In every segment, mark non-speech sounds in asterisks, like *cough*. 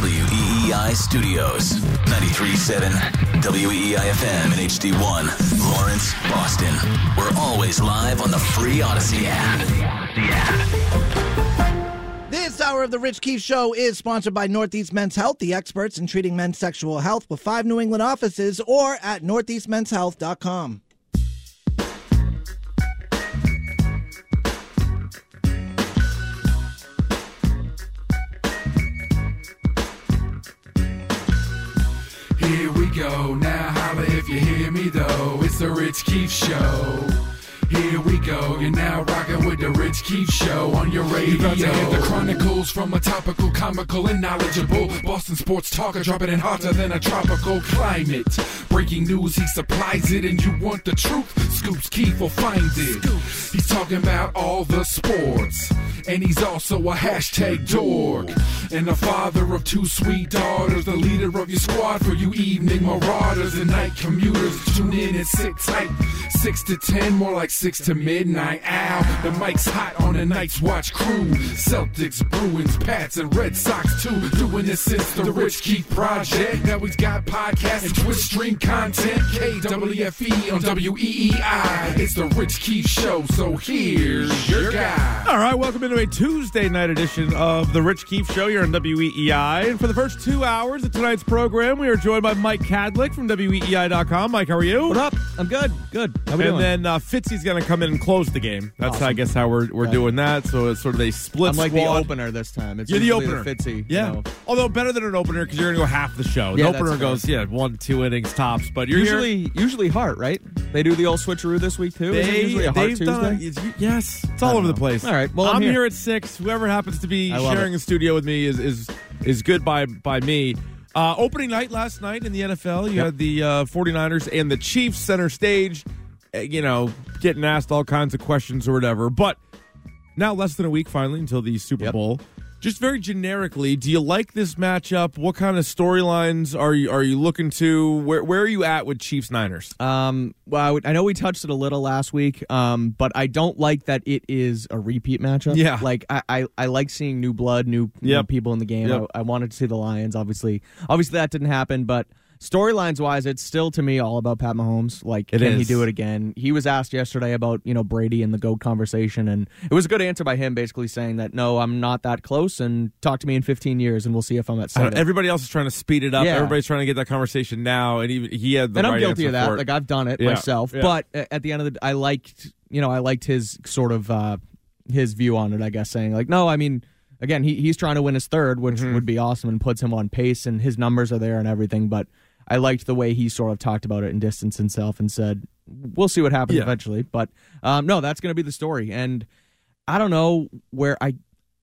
WEEI Studios. 93.7 WEEI FM and HD1. Lawrence, Boston. We're always live on the free Audacy app. This hour of the Rich Keefe Show is sponsored by Northeast Men's Health, the experts in treating men's sexual health with five New England offices or at northeastmenshealth.com. go, now holla if you hear me though. It's the Rich Keefe Show. Here we go, you're now rocking with the Rich Keefe Show on your radio. You About to hear the chronicles from a topical, comical, and knowledgeable Boston sports talker, dropping it hotter than a tropical climate. Breaking news, he supplies it, and you want the truth. Scoops Keefe will find it. He's talking about all the sports, and he's also a hashtag dork. And the father of two sweet daughters, the leader of your squad for you evening marauders and night commuters. Tune in and sit tight. Six to ten, more like six to midnight. Ow, the mic's hot on the Night's Watch crew. Celtics, Bruins, Pats, and Red Sox too. Doing this since the Rich Keefe Project. Now he's got podcasts and Twitch stream content. KWFE on WEEI. It's the Rich Keefe Show, so here's your guy. All right, welcome into a Tuesday night edition of the Rich Keefe Show here on WEEI. And for the first two hours of tonight's program, we are joined by Mike Kadlick from WEEI.com. Mike, how are you? What up? I'm good. Good. How we and doing? then uh, Fitzy's going to come in and close the game. That's, I guess, how we're, we're Okay. doing that. So it's sort of a split I'm like the opener this time. It's You're the opener. Fitzy. you Yeah. know. Although better than an opener because you're going to go half the show. The that's opener goes, yeah, one, two innings tops. But you're Usually, here. usually Hart, right? They do the old switcheroo this week too. Is it usually a Hart Tuesday? done it's- yes, it's all over don't the place. All right, well, I'm I'm here. here at six. Whoever happens to be sharing it. a studio with me is is is good by by me. Uh, opening night last night in the NFL, you Yep. had the uh, 49ers and the Chiefs center stage, you know, getting asked all kinds of questions or whatever. But now less than a week finally until the Super Yep. Bowl. Just very generically, do you like this matchup? What kind of storylines are you are you looking to? Where where are you at with Chiefs Niners? Um, well, I, would- I know we touched it a little last week, um, but I don't like that it is a repeat matchup. Yeah. like I, I, I like seeing new blood, new, new people in the game. Yep. I, I wanted to see the Lions. Obviously, obviously that didn't happen, but. Storylines wise, it's still to me all about Pat Mahomes. Like, It can he do it again? He was asked yesterday about you know Brady and the goat conversation, and it was a good answer by him, basically saying that no, I'm not that close, and talk to me in 15 years, and we'll see if I'm at seven. everybody else is trying to speed it up. Yeah. Everybody's trying to get that conversation now, and even he had the and I'm guilty of that. Like I've done it Yeah, myself. yeah. But at the end of the, I liked, you know, I liked his sort of uh, his view on it. I guess saying like, no, I mean, again, he he's trying to win his third, which Mm-hmm. would be awesome and puts him on pace, and his numbers are there and everything. But I liked the way he sort of talked about it and distanced himself and said, "We'll see what happens Yeah. eventually." But um, no, that's going to be the story. And I don't know where I.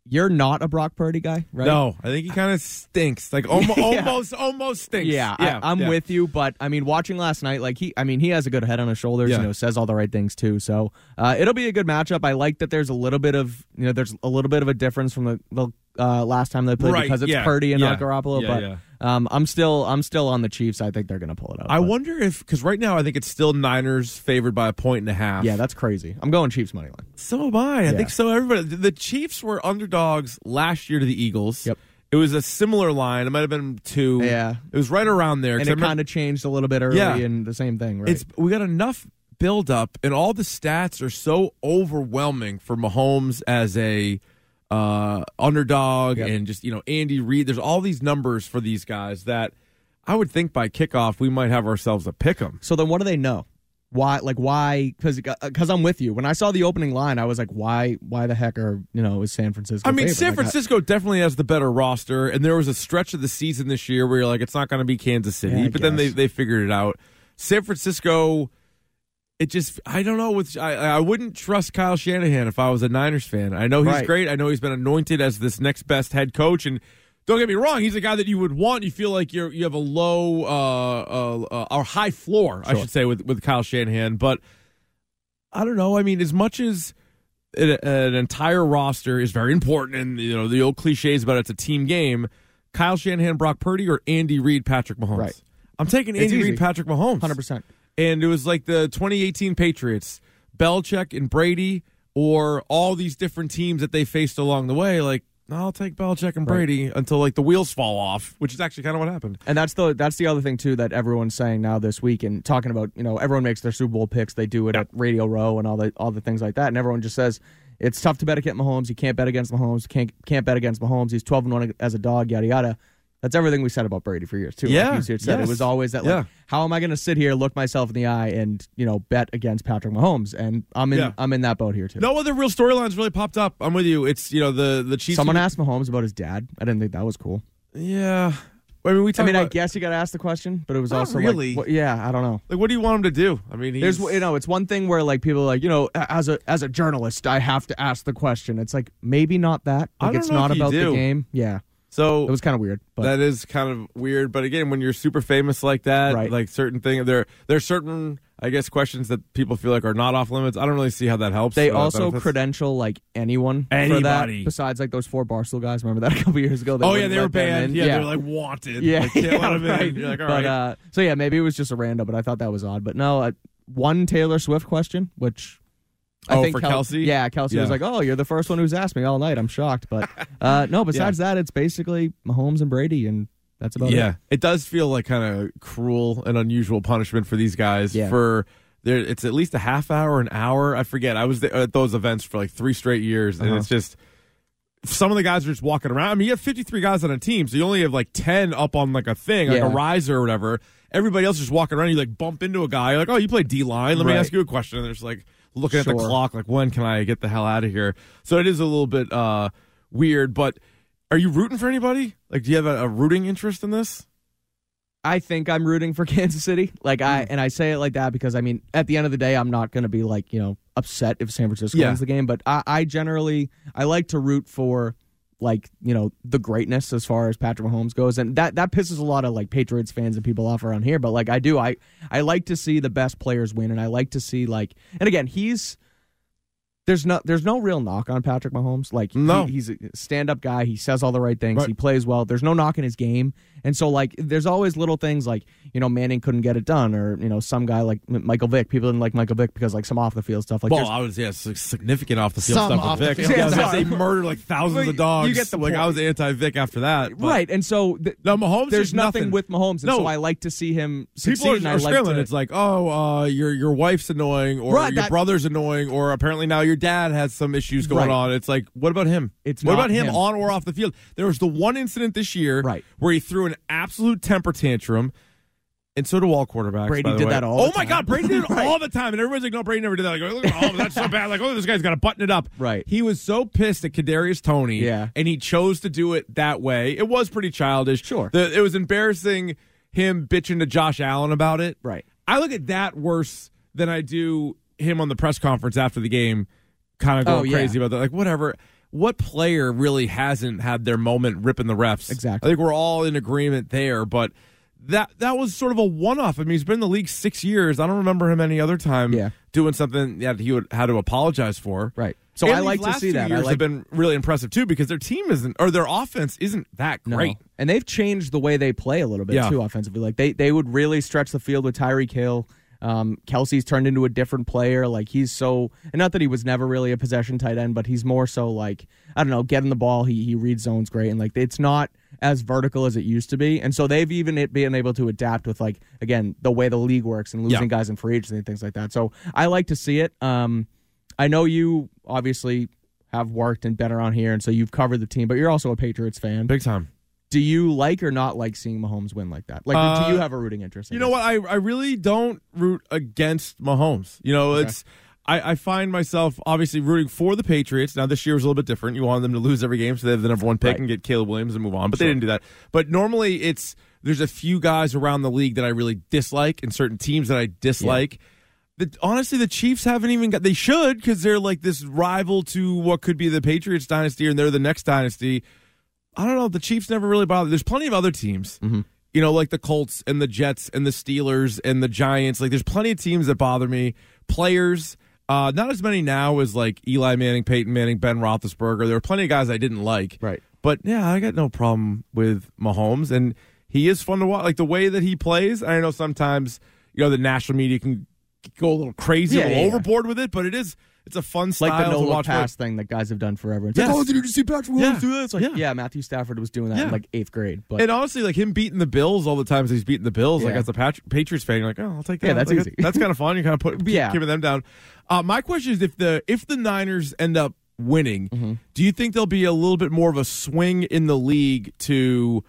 You're not a Brock Purdy guy, right? No, I think he kind of stinks. Like almost, *laughs* Yeah. almost, almost stinks. Yeah, yeah I, I'm yeah. with you, but I mean, watching last night, like he, I mean, he has a good head on his shoulders. Yeah. You know, says all the right things too. So uh, it'll be a good matchup. I like that. There's a little bit of, you know, there's a little bit of a difference from the, the uh, last time they played Right, because it's Purdy and not Garoppolo. yeah, but yeah. Um, I'm still, I'm still on the Chiefs. I think they're going to pull it out. I but- wonder if because right now I think it's still Niners favored by a point and a half. Yeah, that's crazy. I'm going Chiefs money line. so am I. I Yeah. think so. Everybody, the Chiefs were underdogs last year to the Eagles. Yep. It was a similar line. It might have been two. Yeah. It was right around there. And it kind of changed a little bit early, Yeah. and the same thing, right? It's we got enough build up, and all the stats are so overwhelming for Mahomes as a uh, underdog, Yep. and just you know Andy Reid. There's all these numbers for these guys that I would think by kickoff we might have ourselves a pick 'em. So then, what do they know? Why? Like why? Because because I'm with you. When I saw the opening line, I was like, why? Why the heck are you know is San Francisco? I mean, favored? San Like, I- Francisco definitely has the better roster, and there was a stretch of the season this year where you're like, it's not going to be Kansas City, Yeah, but then they they figured it out. San Francisco, it just I don't know. With I I wouldn't trust Kyle Shanahan if I was a Niners fan. I know he's Right. great. I know he's been anointed as this next best head coach, and don't get me wrong, he's a guy that you would want. You feel like you're you have a low uh, uh, uh or high floor, I should say, with with Kyle Shanahan, but. I don't know. I mean, as much as an, an entire roster is very important, and you know the old cliches about it's a team game. Kyle Shanahan, Brock Purdy, or Andy Reid, Patrick Mahomes. Right. I'm taking Andy. Reid, Patrick Mahomes, 100%. And it was like the 2018 Patriots, Belichick and Brady, or all these different teams that they faced along the way. Like I'll take Belichick and Brady until like the wheels fall off, which is actually kind of what happened. And that's the that's the other thing too that everyone's saying now this week and talking about you know everyone makes their Super Bowl picks. They do it at Radio Row and all the all the things like that. And everyone just says it's tough to bet against Mahomes. You can't bet against Mahomes. Can't can't bet against Mahomes. He's twelve and one as a dog yada yada that's everything we said about Brady for years too. Yeah, like you said yes. it was always that like Yeah. how am I going to sit here look myself in the eye and you know bet against Patrick Mahomes and I'm in Yeah. I'm in that boat here too. No other real storylines really popped up. I'm with you. It's you know the the Chiefs. Someone asked Mahomes about his dad. I didn't think that was cool. Yeah, I mean we. I mean, I guess you got to ask the question, but it was also really. like, what, yeah, I don't know. like what do you want him to do? I mean, he's, There's you know, it's one thing where like people are like, you know, as a as a journalist, I have to ask the question. It's like maybe not that. Like it's not about do. the game. Yeah, so it was kind of weird, but that is kind of weird. But again, when you're super famous like that, Right. like certain thing, there there's certain I guess questions that people feel like are not off limits. I don't really see how that helps. they uh, also benefits. credential like anyone for Anybody. that. Besides like those four Barstool guys. Remember that a couple years ago? Oh yeah, they were banned. in. Yeah, they were like wanted. Yeah, like, can't *laughs* yeah, let 'em in. right. You're like, all but right. uh, so yeah, maybe it was just a random, but I thought that was odd. But no, uh, one Taylor Swift question, which I Oh, think for Kel- Kelce? Yeah, Kelce was like, "Oh, you're the first one who's asked me all night." I'm shocked, but *laughs* uh, no. Besides that, it's basically Mahomes and Brady, and that's about yeah, it. Yeah, it does feel like kind of cruel and unusual punishment for these guys. Yeah. For there, it's at least a half hour, an hour. I forget. I was at those events for like three straight years, and Uh-huh. it's just some of the guys are just walking around. I mean, you have 53 guys on a team, so you only have like 10 up on like a thing, like Yeah. a riser or whatever. Everybody else is just walking around. You like bump into a guy, you're like, oh, you play D line. Let me ask you a question. And there's like looking at the clock, like, when can I get the hell out of here? So it is a little bit uh, weird, but. Are you rooting for anybody? Like, do you have a, a rooting interest in this? I think I'm rooting for *laughs* Kansas City. Like I Hmm. and I say it like that because I mean, at the end of the day, I'm not going to be like you know upset if San Francisco Yeah. wins the game. But I, I generally I like to root for like you know the greatness as far as Patrick Mahomes goes, and that that pisses a lot of like Patriots fans and people off around here. But like I do, I I like to see the best players win, and I like to see like and again he's. There's no, there's no real knock on Patrick Mahomes. Like, he- he's a stand-up guy. He says all the right things. Right. He plays well. There's no knock in his game. And so, like, there's always little things like, you know, Manning couldn't get it done, or you know, some guy like Michael Vick. People didn't like Michael Vick because like some off the field stuff. Like, well, I was yeah, significant off the field stuff off with the field Yeah, I was stuff. gonna say murdered like thousands Well, of dogs. you get the like I was anti Vick after that. but- right. And so th- No, Mahomes. there's nothing, nothing with Mahomes, and No. so I like to see him succeed. People are, are like to- It's like, oh, uh, your your wife's annoying, or Right, your that- brother's annoying, or apparently now your dad has some issues going Right. on. It's like, what about him? It's what not about him, him. on or off the field? There was the one incident this year, Right. where he threw an absolute temper tantrum. And so do all quarterbacks. Brady did way. that all Oh the my. God, Brady did it *laughs* Right. all the time, and everybody's like, "No, Brady never did that." Like, look, oh, that's so *laughs* bad. Like, oh, this guy's got to button it up. Right. He was so pissed at Kadarius Toney. Yeah. And he chose to do it that way. It was pretty childish. Sure. The, it was embarrassing him bitching to Josh Allen about it. Right. I look at that worse than I do him on the press conference after the game, kind of going Oh, yeah. crazy about that. Like, whatever. What player really hasn't had their moment ripping the refs? Exactly. I think we're all in agreement there, but that that was sort of a one off. I mean, he's been in the league six years. I don't remember him any other time Yeah. doing something that he would had to apologize for. Right. So And I like to see that. I Years like have been really impressive too because their team isn't or their offense isn't that No. great. And they've changed the way they play a little bit Yeah. too offensively. Like they they would really stretch the field with Tyreek Hill. Um, Kelce's turned into a different player. Like he's so, and not that he was never really a possession tight end, but he's more so like I don't know, getting the ball. He he reads zones great, and like it's not as vertical as it used to be. And so they've even it been able to adapt with like again the way the league works and losing Yeah. guys in free agency and things like that. So I like to see it. Um, I know you obviously have worked and been around here, and so you've covered the team, but you're also a Patriots fan Big time. Do you like or not like seeing Mahomes win like that? Like, Uh, do you have a rooting interest? in You know what? I, I really don't root against Mahomes. You know, it's I, I find myself obviously rooting for the Patriots. Now this year was a little bit different. You wanted them to lose every game so they have the number one pick Right. and get Caleb Williams and move on. But they didn't do that. But normally it's there's a few guys around the league that I really dislike and certain teams that I dislike. The, honestly, the Chiefs haven't even got. They should because they're like this rival to what could be the Patriots dynasty, and they're the next dynasty. I don't know. The Chiefs never really bothered. There's plenty of other teams, you know, like the Colts and the Jets and the Steelers and the Giants. Like, there's plenty of teams that bother me. Players, uh, not as many now as like Eli Manning, Peyton Manning, Ben Roethlisberger. There were plenty of guys I didn't like. Right. But yeah, I got no problem with Mahomes, and he is fun to watch. Like the way that he plays. I know sometimes you know the national media can go a little crazy, Yeah, a little yeah, yeah. overboard with it, but it is it's a fun style like the no to watch. pass thing that guys have done forever. It's Yes. like, oh, did you just see Patrick Mahomes Yeah. do that? It's like, Yeah. yeah. Matthew Stafford was doing that Yeah. in like eighth grade. But And honestly, like him beating the Bills all the times he's beating the Bills, like as a Patri- Patriots fan, you're like, oh, I'll take that. Yeah, that's Like, easy. That's kind of fun. You kind of put Yeah. giving them down. Uh, my question is, if the if the Niners end up winning, Mm-hmm. do you think there'll be a little bit more of a swing in the league to,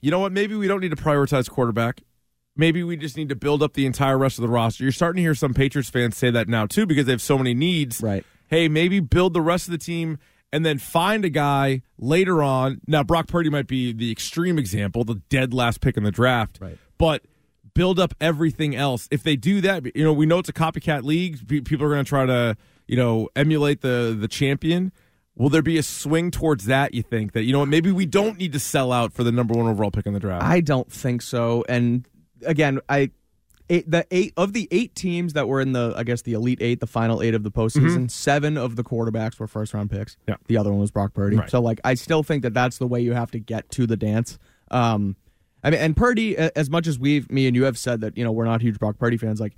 you know what? Maybe we don't need to prioritize quarterback. Maybe we just need to build up the entire rest of the roster. You're starting to hear some Patriots fans say that now too because they have so many needs. Right. Hey, maybe build the rest of the team and then find a guy later on. Now, Brock Purdy might be the extreme example, the dead last pick in the draft. Right. But build up everything else. If they do that, you know, we know it's a copycat league. People are going to try to, you know, emulate the the champion. Will there be a swing towards that? You think that you know what? Maybe we don't need to sell out for the number one overall pick in the draft. I don't think so. And again, I eight, the eight of the eight teams that were in the I guess the elite eight, the final eight of the postseason, seven of the quarterbacks were first round picks. Yeah. the other one was Brock Purdy. Right. So like, I still think that that's the way you have to get to the dance. Um, I mean, and Purdy, as much as we've me and you have said that you know we're not huge Brock Purdy fans, like.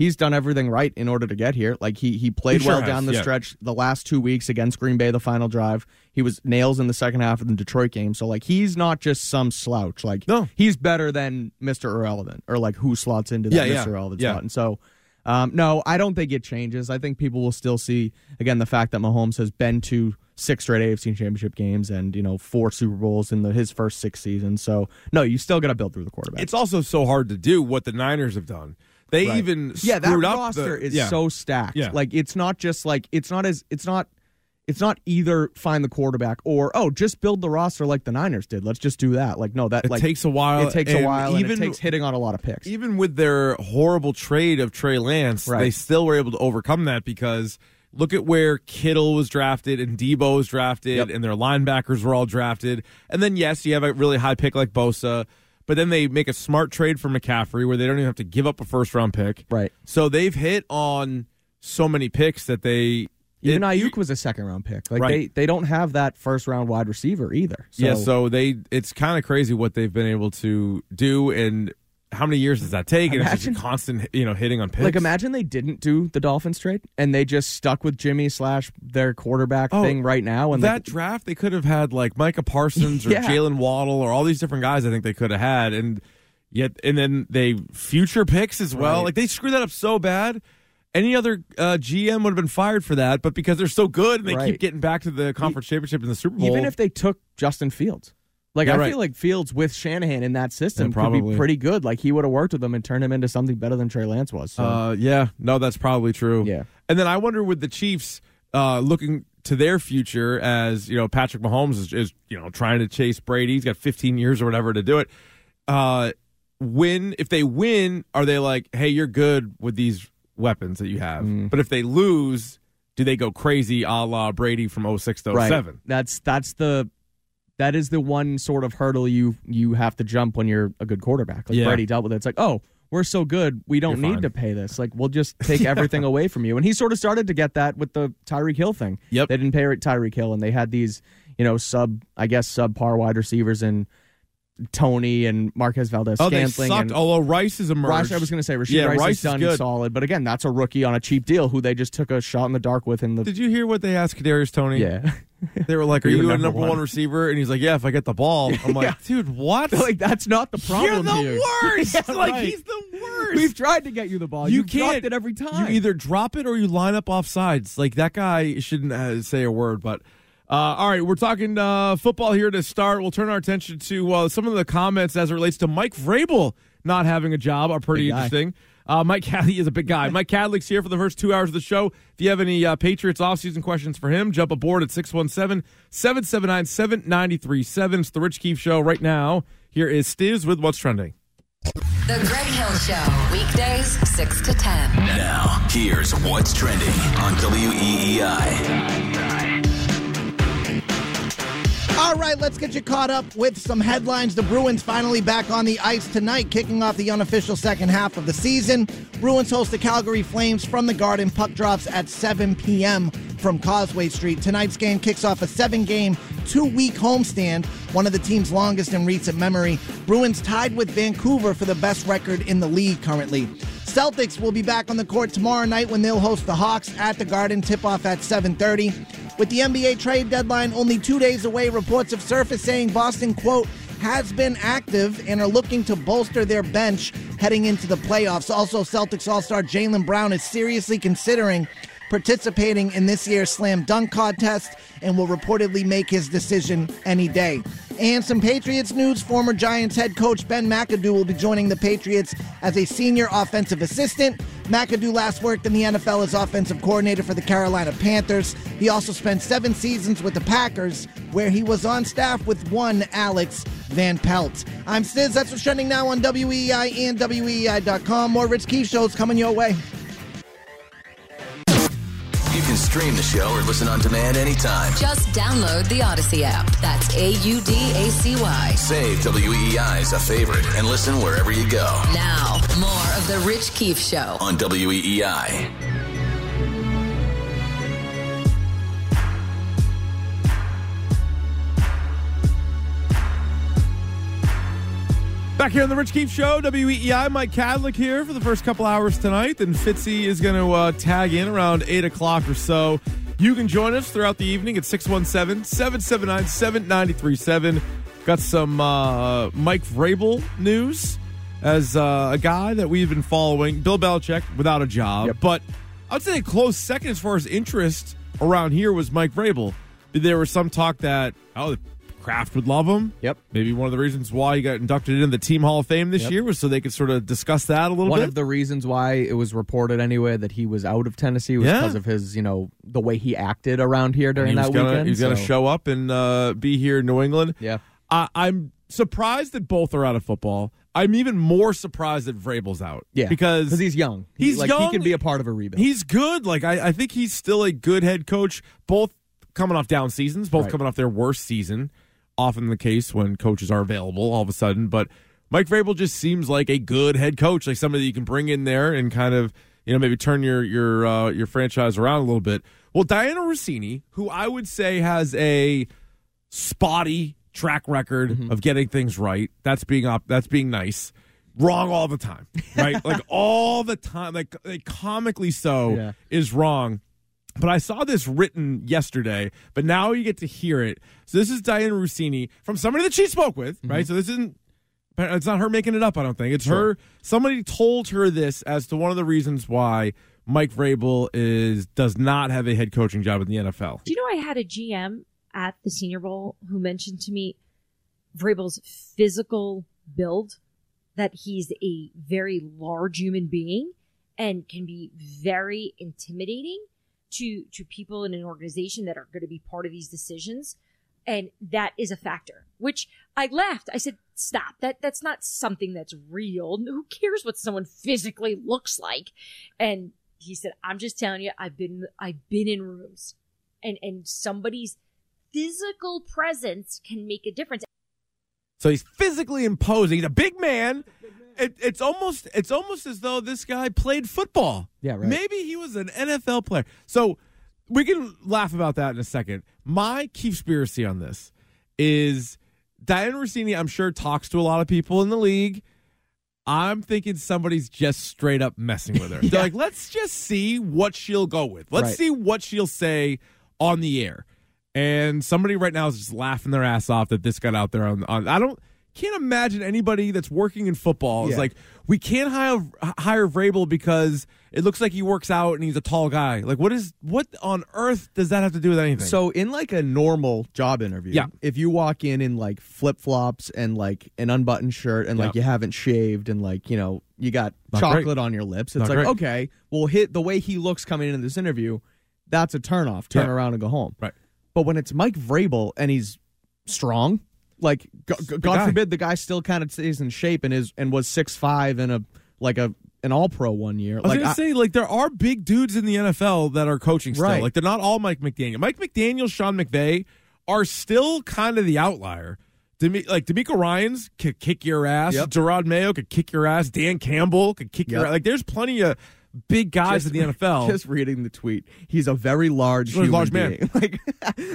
He's done everything right in order to get here. Like he he played He sure well has, down the yeah. stretch the last two weeks against Green Bay, the final drive. He was nails in the second half of the Detroit game. So like he's not just some slouch. Like No. he's better than Mr. Irrelevant or like who slots into that Yeah, Mr. yeah, Irrelevant yeah. slot. And so, um, no, I don't think it changes. I think people will still see again the fact that Mahomes has been to six straight AFC Championship games and you know four Super Bowls in the his first six seasons. So no, you still got to build through the quarterback. it's also so hard to do what the Niners have done. They Right. even yeah, that screwed up roster the, is yeah. so stacked. Yeah. Like it's not just like it's not as it's not it's not either find the quarterback or oh just build the roster like the Niners did. Let's just do that. Like no, that It like takes a while. It takes a while. and Even it takes hitting on a lot of picks. even with their horrible trade of Trey Lance, Right. they still were able to overcome that because look at where Kittle was drafted and Deebo was drafted Yep. and their linebackers were all drafted. And then yes, you have a really high pick like Bosa, but then they make a smart trade for McCaffrey where they don't even have to give up a first round pick. Right. So they've hit on so many picks that they Even Aiyuk was a second round pick. Like Right. they they don't have that first round wide receiver either. So, yeah, so they it's kind of crazy what they've been able to do and how many years does that take? And it's Imagine- just a constant, you know, hitting on picks. like imagine they didn't do the Dolphins trade and they just stuck with Jimmy slash their quarterback Oh, thing right now. And that draft, they could have had like Micah Parsons or *laughs* Yeah. Jaylen Waddle or all these different guys. I think they could have had, and yet, and then they future picks as well. Right. Like they screwed that up so bad. Any other uh, GM would have been fired for that, but because they're so good and they Right. keep getting back to the conference championship and the Super Bowl, even if they took Justin Fields. Like Yeah, I right. feel like Fields with Shanahan in that system Yeah, could be pretty good. Like he would have worked with them and turned him into something better than Trey Lance was. So Uh, yeah, no, that's probably true. Yeah. and then I wonder with the Chiefs uh, looking to their future as you know Patrick Mahomes is, is you know trying to chase Brady. He's got 15 years or whatever to do it. Uh, win if they win, are they like, hey, you're good with these weapons that you have? Mm. But if they lose, do they go crazy a la Brady from 06 to right. 07? That's that's the that is the one sort of hurdle you you have to jump when you're a good quarterback. Like Yeah. Brady dealt with it. It's like, oh, we're so good, we don't You're need fine. to pay this. Like we'll just *laughs* take everything away from you. And he sort of started to get that with the Tyreek Hill thing. Yep. They didn't pay Tyreek Hill and they had these, you know, sub I guess subpar wide receivers and Toney and Marquez Valdez Oh, Scantling sucked. and Although Rice has emerged. Rice, I was going to say Rashee Yeah, Rice, Rice is done good. solid, but again, that's a rookie on a cheap deal who they just took a shot in the dark with in the Did you hear what they asked Kadarius Toney? yeah. *laughs* They were like, *laughs* "Are you a number number one one? receiver?" And he's like, "Yeah, if I get the ball." I'm *laughs* like, "Dude, what?" like that's not the problem. You're the here. worst. Yeah, like right. he's the worst. We've tried to get you the ball. you You can't dropped it every time. You either drop it or you line up off sides. Like that guy shouldn't uh, say a word. But uh, all right, we're talking uh, football here to start. We'll turn our attention to uh, some of the comments as it relates to Mike Vrabel not having a job are pretty Big interesting. Uh, Mike *laughs* Cadley is a big guy. *laughs* Mike Kadlick's here for the first two hours of the show. If you have any uh, Patriots offseason questions for him, jump aboard at 617 779 7937. It's the Rich Keefe Show right now. Here is Stiz with What's Trending. The Greg Hill Show, weekdays 6 to 10. Now, here's what's trending on WEEI. All right, let's get you caught up with some headlines. The Bruins finally back on the ice tonight, kicking off the unofficial second half of the season. Bruins host the Calgary Flames from the Garden. Puck drops at 7 p.m. from Causeway Street. Tonight's game kicks off a seven game, two week homestand, one of the team's longest in recent memory. Bruins tied with Vancouver for the best record in the league currently. Celtics will be back on the court tomorrow night when they'll host the Hawks at the Garden. Tip off at 7:30. With the NBA trade deadline only two days away, reports have surfaced saying Boston quote has been active and are looking to bolster their bench heading into the playoffs. Also, Celtics All Star Jaylen Brown is seriously considering participating in this year's slam dunk contest and will reportedly make his decision any day. And some Patriots news former Giants head coach Ben McAdoo will be joining the Patriots as a senior offensive assistant. McAdoo last worked in the NFL as offensive coordinator for the Carolina Panthers. He also spent seven seasons with the Packers, where he was on staff with one Alex Van Pelt. I'm Stiz. That's what's trending now on WEI and WEI.com. More Rich Keefe shows coming your way. You can stream the show or listen on demand anytime. Just download the Audacy app. That's A U D A C Y. Save WEEI as a favorite and listen wherever you go Now, more of The Rich Keefe Show. on E WEEI. Back here on the Rich Keefe Show, WEEI, Mike Kadlick here for the first couple hours tonight. Then Fitzy is going to uh, tag in around 8 o'clock or so. You can join us throughout the evening at 617 779 7937. Got some uh, Mike Vrabel news as uh, a guy that we've been following. Bill Belichick without a job. But I'd say a close second as far as interest around here was Mike Vrabel. There was some talk that, oh, Kraft would love him. Yep. Maybe one of the reasons why he got inducted into the Team Hall of Fame this Yep. year was so they could sort of discuss that a little One bit. One of the reasons why it was reported anyway that he was out of Tennessee was Yeah. because of his, you know, the way he acted around here during that gonna, weekend. He's going to show up and uh, be here in New England. Yeah. I, I'm surprised that both are out of football. I'm even more surprised that Vrabel's out. Yeah, because he's young. He- He's like young. he can be a part of a rebuild. He's good. Like I, I think he's still a good head coach. Both coming off down seasons, both Right. coming off their worst season. Often the case when coaches are available all of a sudden. But Mike Vrabel just seems like a good head coach, like somebody you can bring in there and kind of you know maybe turn your your uh, your franchise around a little bit. Well, Diana Russini, who I would say has a spotty track record Mm-hmm. of getting things right. That's being op- that's being nice. Wrong all the time, right? *laughs* like all the time, like, like comically so Yeah. is wrong. But I saw this written yesterday, but now you get to hear it. So this is Diane Russini from somebody that she spoke with, mm-hmm. right? So this isn't it's not her making it up, I don't think. It's her somebody told her this as to one of the reasons why Mike Vrabel is does not have a head coaching job in the NFL. Do you know I had a GM at the Senior Bowl who mentioned to me Vrabel's physical build, that he's a very large human being and can be very intimidating to to people in an organization that are going to be part of these decisions. And that is a factor, which I laughed. I said, stop. That that's not something that's real. Who cares what someone physically looks like? And he said, I'm just telling you, I've been I've been in rooms and and somebody's physical presence can make a difference. So he's physically imposing. He's a big man. It, it's almost it's almost as though this guy played football. Yeah, right. Maybe he was an NFL player. So we can laugh about that in a second. My conspiracy on this is Diana Russini. I'm sure talks to a lot of people in the league. I'm thinking somebody's just straight up messing with her. *laughs* They're like, let's just see what she'll go with. Let's Right. see what she'll say on the air. And somebody right now is just laughing their ass off that this got out there on. on I don't can't imagine anybody that's working in football is Yeah. like, we can't hire hire Vrabel because it looks like he works out and he's a tall guy. Like, what is what on earth does that have to do with anything? So in like a normal job interview, Yeah. if you walk in in like flip flops and like an unbuttoned shirt and like Yeah. you haven't shaved and like you know you got Not chocolate great. on your lips, Not it's like great. okay, well hit the way he looks coming into this interview, that's a turnoff. Turn Yeah. around and go home. Right. But when it's Mike Vrabel and he's strong, like go- go- God guy. forbid the guy still kind of stays in shape and is and was six five and a like a an all pro one year. I was like gonna I- say, like there are big dudes in the NFL that are coaching still. Right. Like they're not all Mike McDaniel. Mike McDaniel, Sean McVay are still kind of the outlier. Demi- like DeMeco Ryans could kick your ass. Yep. Jerod Mayo could kick your ass. Dan Campbell could kick your ass. Like there's plenty of big guys in the NFL. Just reading the tweet, he's a very large, human large man. being. *laughs* Like,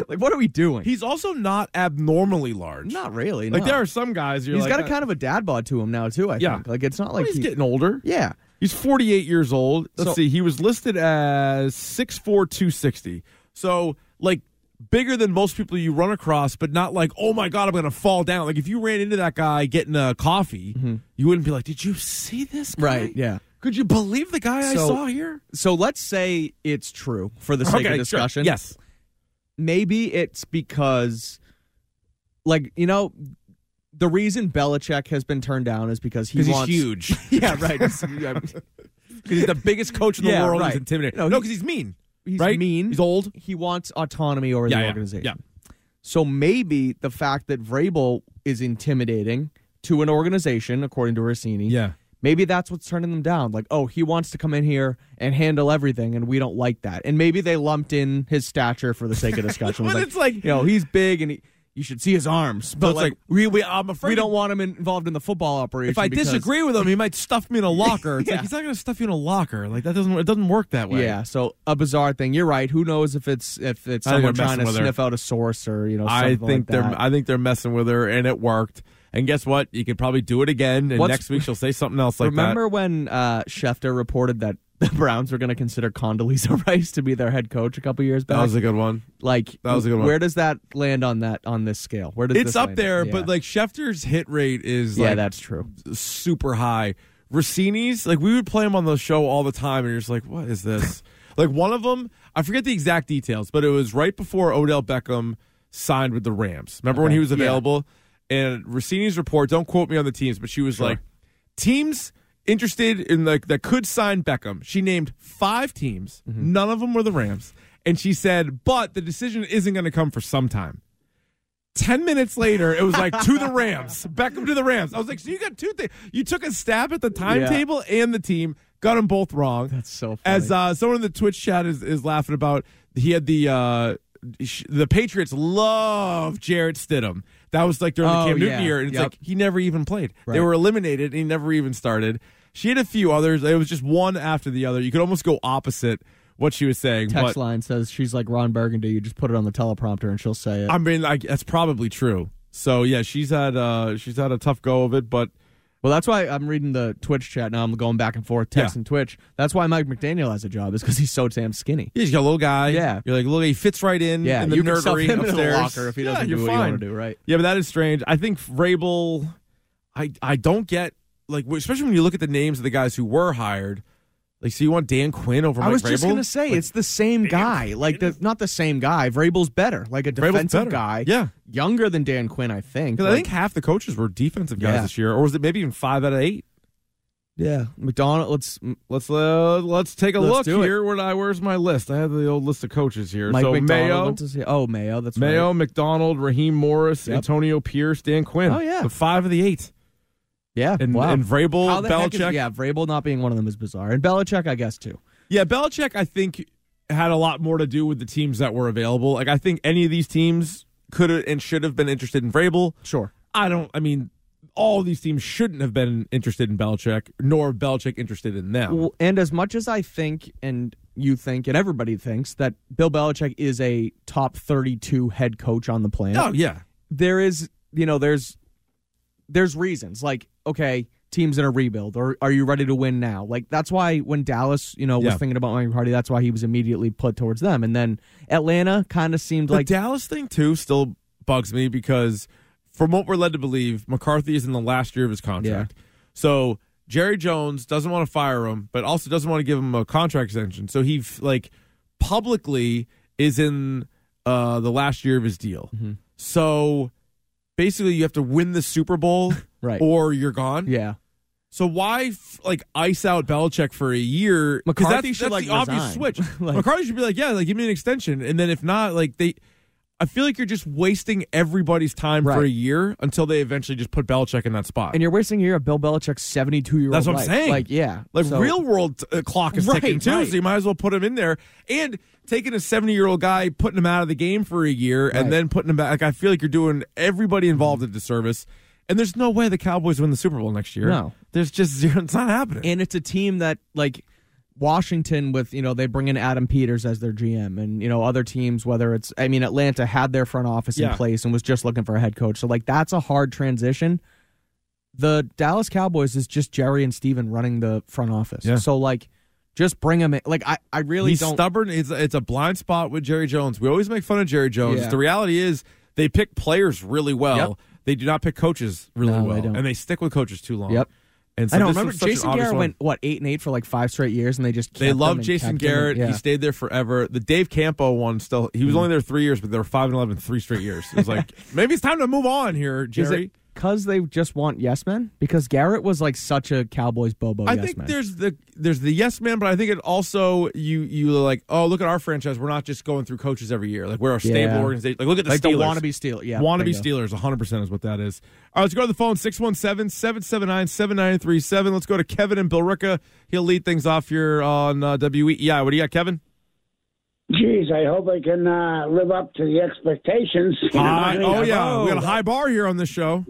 like what are we doing? He's also not abnormally large. not really. Like no. there are some guys. You're He's like, got a uh, kind of a dad bod to him now too. I Yeah. think. Like it's not well, like he's he- getting older. Yeah, He's 48 years old. Let's So- see. He was listed as 6'4", 260. So, like, bigger than most people you run across, but not like, oh my God, I'm going to fall down. Like, if you ran into that guy getting a coffee, you wouldn't be like, did you see this guy? Mm-hmm. Right, yeah. Could you believe the guy I So- saw here? So let's say it's true for the sake Okay, of discussion. Yes. maybe it's because, like you know, the reason Belichick has been turned down is because he Because wants he's huge. *laughs* yeah, right. He's, Because he's the biggest coach in the Yeah, world. right. He's intimidating. No, No, because he's mean. he's right? mean. He's old. He wants autonomy over the organization. yeah. So maybe the fact that Vrabel is intimidating to an organization, according to Russini, Yeah. Maybe that's what's turning them down. Like, oh, he wants to come in here and handle everything, and we don't like that. And maybe they lumped in his stature for the sake of *laughs* discussion. But like, it's like- you know, he's big and he, you should see his arms. But it's like, like, we, we, I'm afraid we don't want him in, involved in the football operation. if I because- disagree with him, he might stuff me in a locker. It's *laughs* Yeah. like he's not going to stuff you in a locker. Like that doesn't it doesn't work that way. Yeah, so a bizarre thing. You're right. Who knows if it's if it's someone trying to with her. sniff out a source or you know something I think like they're that. I think they're messing with her, and it worked. And guess what? You could probably do it again, and What's- next week she'll say something else like that. Remember when uh, Schefter reported that the Browns were going to consider Condoleezza *laughs* Rice to be their head coach a couple years back? That was a good one. like that was a good one. Where does that land on that on this scale? Where does It's up there, Yeah. but like Schefter's hit rate is yeah, like that's true. super high. Russini's like we would play him on the show all the time, and you're just like, what is this? *laughs* like one of them, I forget the exact details, but it was right before Odell Beckham signed with the Rams. Remember when he was Yeah. available? And Russini's report, don't quote me on the teams, but she was like, teams interested in like that could sign Beckham. She named five teams. Mm-hmm. None of them were the Rams, and she said, but the decision isn't going to come for some time. Ten minutes later, it was like to the Rams, *laughs* Beckham to the Rams. I was like, so you got two things. You took a stab at the timetable and the team, got them both wrong. That's so funny. As uh, someone in the Twitch chat is, is laughing about, he had the uh, the Patriots love Jarrett Stidham. That was like during the Oh, Cam Newton yeah. year, and it's Yep. like he never even played. They were eliminated, and he never even started. She had a few others. It was just one after the other. You could almost go opposite what she was saying. Text but line says she's like Ron Burgundy. You just put it on the teleprompter and she'll say it. I mean, like that's probably true. So yeah, she's had uh, she's had a tough go of it, but well, that's why I'm reading the Twitch chat now. I'm going back and forth, text Yeah. and Twitch. That's why Mike McDaniel has a job is because he's so damn skinny. yeah, he's got a little guy. Yeah. you're like, look, he fits right in. Yeah, in the you can stuff nerdery him the upstairs. locker if he Yeah, doesn't you're do what you fine. want to do, right? Yeah, but that is strange. I think Vrabel, I I don't get like especially when you look at the names of the guys who were hired. Like, so you want Dan Quinn over I Mike was just gonna say Like, it's the same guy. Like the not the same guy. Vrabel's better. Like a defensive guy. Yeah. younger than Dan Quinn, I think. Because I think half the coaches were defensive guys Yeah. this year, or was it maybe even five out of eight? yeah, Macdonald. Let's Let's uh, let's take a Let's look here. Where I where's my list? I have the old list of coaches here. Mike so Macdonald. Mayo, to see- oh, Mayo. That's Mayo, right. Macdonald, Raheem Morris, Yep. Antonio Pierce, Dan Quinn. Oh, yeah. the five of the eight, Yeah, and wow. and Vrabel, How the heck is- Belichick. yeah, Vrabel not being one of them is bizarre, and Belichick, I guess too. Yeah, Belichick, I think, had a lot more to do with the teams that were available. Like, I think any of these teams could have and should have been interested in Vrabel. Sure. I don't, I mean, all these teams shouldn't have been interested in Belichick, nor Belichick interested in them. Well, and as much as I think, and you think, and everybody thinks that Bill Belichick is a top thirty-two head coach on the planet, oh, yeah. there is, you know, there's, there's reasons. Like, okay, teams in a rebuild, or are you ready to win now? Like that's why when Dallas, you know, was Yeah. thinking about Mike Party, that's why he was immediately put towards them. And then Atlanta kind of seemed The like Dallas thing, too, still bugs me because from what we're led to believe, McCarthy is in the last year of his contract. So Jerry Jones doesn't want to fire him, but also doesn't want to give him a contract extension. So he, like, publicly is in uh, the last year of his deal. Mm-hmm. So basically, you have to win the Super Bowl *laughs* Right. or you're gone. yeah. So why f- like ice out Belichick for a year? 'Cause McCarthy that's, should, that's like, the obvious switch. *laughs* Like- McCarthy should be like, yeah, like give me an extension, and then if not, like they. I feel like you're just wasting everybody's time for a year until they eventually just put Belichick in that spot. And you're wasting a year of Bill Belichick's 72 year old. That's what I'm saying. Like, yeah, like So- real world uh, clock is Right, ticking too, right. so you might as well put him in there. And taking a 70 year old guy, putting him out of the game for a year, Right. and then putting him back. Like I feel like you're doing everybody involved a disservice. And there's no way the Cowboys win the Super Bowl next year. No. there's just zero. It's not happening. and it's a team that like Washington with you know they bring in Adam Peters as their GM and you know other teams whether it's I mean Atlanta had their front office Yeah. in place and was just looking for a head coach so like that's a hard transition the Dallas Cowboys is just Jerry and Steven running the front office. Yeah. So like, just bring them in. Like I, I really He's don't. stubborn. It's, it's a blind spot with Jerry Jones. We always make fun of Jerry Jones. Yeah. The reality is they pick players really well. Yep. They do not pick coaches really No, they well, don't. and they stick with coaches too long. Yep. And so I don't this remember. was such an Jason obvious Garrett one. went what eight and eight for like five straight years, and they just They kept love him and Jason kept him Garrett. yeah. He stayed there forever. The Dave Campo one still. He was Mm-hmm. only there three years, but they were five and 11 three straight years. It was like *laughs* maybe it's time to move on here, Jerry. it because they just want yes men? Because Garrett was like such a Cowboys bobo. I yes think man. there's the there's the yes man, but I think it also you you like oh look at our franchise. We're not just going through coaches every year. Like we're a stable Yeah. organization. Like look at the like Steelers. wannabe Steel. Yeah, Wannabe. Steelers, 100% is what that is. All right, let's go to the phone, 617 779 7937. Let's go to Kevin and Bill Billerica. He'll lead things off here on uh, WEI. What do you got, Kevin? Geez, I hope I can uh, live up to the expectations. You know what I Hi- mean? oh, yeah. We got a high bar here on this show.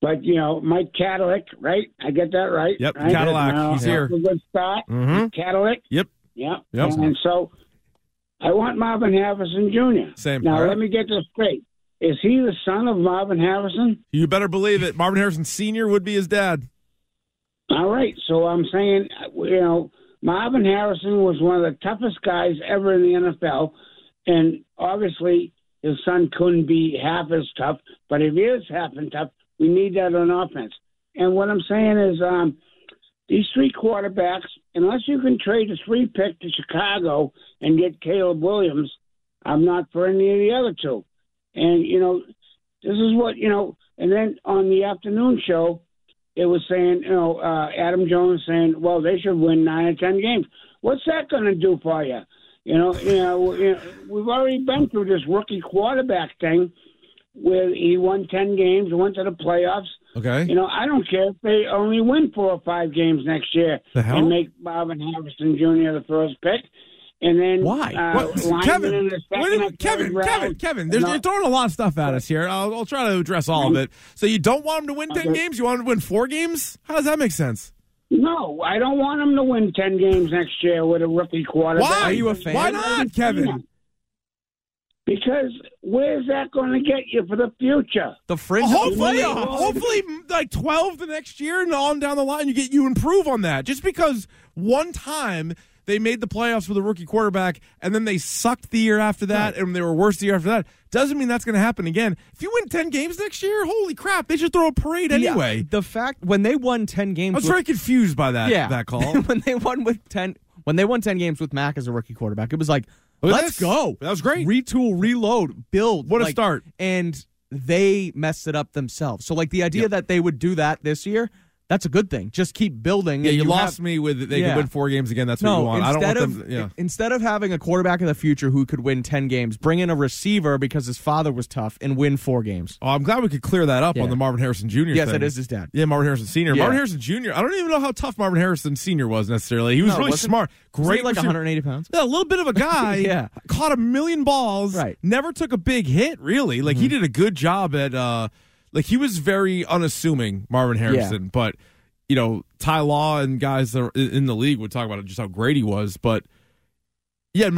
But, you know, Mike Cadillac, right? I get that right. Yep, right? Cadillac. Uh, He's here. A good start. Mhm. Cadillac. Yep. Yep. Yep. And so I want Marvin Harrison Jr. Same. Now, All right. let me get this straight. Is he the son of Marvin Harrison? You better believe it. Marvin Harrison Sr. would be his dad. All right. So I'm saying, uh, you know, Marvin Harrison was one of the toughest guys ever in the NFL. And obviously, his son couldn't be half as tough. But if he is half as tough, we need that on offense. And what I'm saying is, um, these three quarterbacks, unless you can trade a three pick to Chicago and get Caleb Williams, I'm not for any of the other two. And, you know, this is what, you know, and then on the afternoon show, it was saying, you know, uh, Adam Jones saying, well, they should win nine or ten games. What's that going to do for you? You know, you know, you know, we've already been through this rookie quarterback thing where he won ten games, went to the playoffs. Okay. You know, I don't care if they only win four or five games next year and make Marvin Harrison Jr. the first pick. And then Why? Uh, Well, Kevin, in the second wait a or minute, Kevin, round. Kevin, Kevin, there's, you're throwing a lot of stuff at us here. I'll, I'll try to address all of it. So you don't want him to win 10 Okay. games? You want him to win four games? How does that make sense? No, I don't want him to win ten games next year with a rookie quarterback. Why? Are you a fan? Why not, Kevin? Because where's that going to get you for the future? the fringe. Hopefully, Well, hopefully, like twelve the next year, and on down the line, you get you improve on that. Just because one time they made the playoffs with a rookie quarterback, and then they sucked the year after that, and they were worse the year after that, doesn't mean that's going to happen again. If you win ten games next year, holy crap, they should throw a parade Yeah, anyway. the fact when they won ten games I was with- very confused by that yeah, that call. *laughs* when they won with ten, when they won ten games with Mac as a rookie quarterback, it was like, let's this. go. That was great. Retool, reload, build. What a like- start. And they messed it up themselves. So like the idea that they would do that this year, that's a good thing. Just keep building. yeah, and you, lost have- me with they Yeah. could win four games again. That's what you want. I don't instead want of them. Yeah. instead of having a quarterback in the future who could win ten games, bring in a receiver because his father was tough and win four games. Oh, I'm glad we could clear that up Yeah. on the Marvin Harrison Jr. Yes, thing. it is his dad. Yeah, Marvin Harrison Sr. Marvin Harrison Jr. I don't even know how tough Marvin Harrison Sr. was necessarily. He was No, really smart. Great, like receiver. 180 pounds. Yeah, a little bit of a *laughs* guy. Yeah. caught a million balls. Right. Never took a big hit. Really, like Mm-hmm. he did a good job at. uh Like he was very unassuming, Marvin Harrison. But you know, Ty Law and guys that are in the league would talk about just how great he was. But yeah,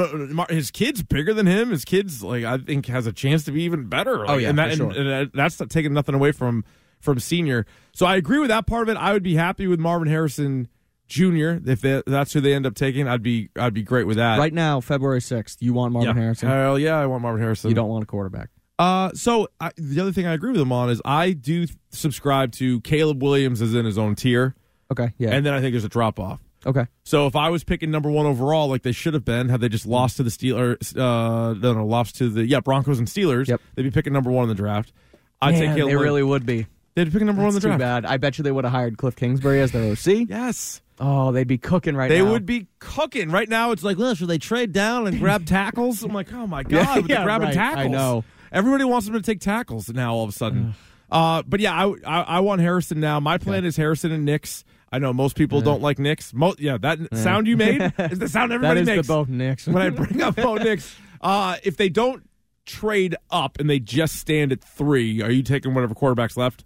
his kid's bigger than him. His kid's like I think has a chance to be even better. Oh, like, Oh, yeah, and, that, sure. and, and that's not taking nothing away from from senior. So I agree with that part of it. I would be happy with Marvin Harrison Jr. If they, that's who they end up taking. I'd be I'd be great with that. Right now, February 6th, you want Marvin Yeah. Harrison. Hell yeah, I want Marvin Harrison. you don't want a quarterback. Uh, so I, the other thing I agree with him on is I do subscribe to Caleb Williams as in his own tier, Okay, yeah. and then I think there's a drop off. okay. So if I was picking number one overall, like they should have been, had they just lost to the Steelers, uh, no, no, lost to the yeah Broncos and Steelers, Yep. they'd be picking number one in the draft. I'd Man, take Caleb. they Williams. really would be. they'd be picking number one in That's the too draft. bad. I bet you they would have hired Cliff Kingsbury as their OC. Yes, Oh, they'd be cooking right they now. They would be cooking right now. It's like, well, should they trade down and grab tackles? I'm like, oh my *laughs* god, Yeah, yeah, grabbing right. tackles. I know. Everybody wants them to take tackles now. All of a sudden, uh, but yeah, I, I I want Harrison now. My plan is Harrison and Nix. I know most people don't like Nix. Mo- yeah, that sound you made *laughs* is the sound everybody is makes the both Nix. when I bring up Bo *laughs* Nix. Uh, if they don't trade up and they just stand at three, are you taking whatever quarterbacks left?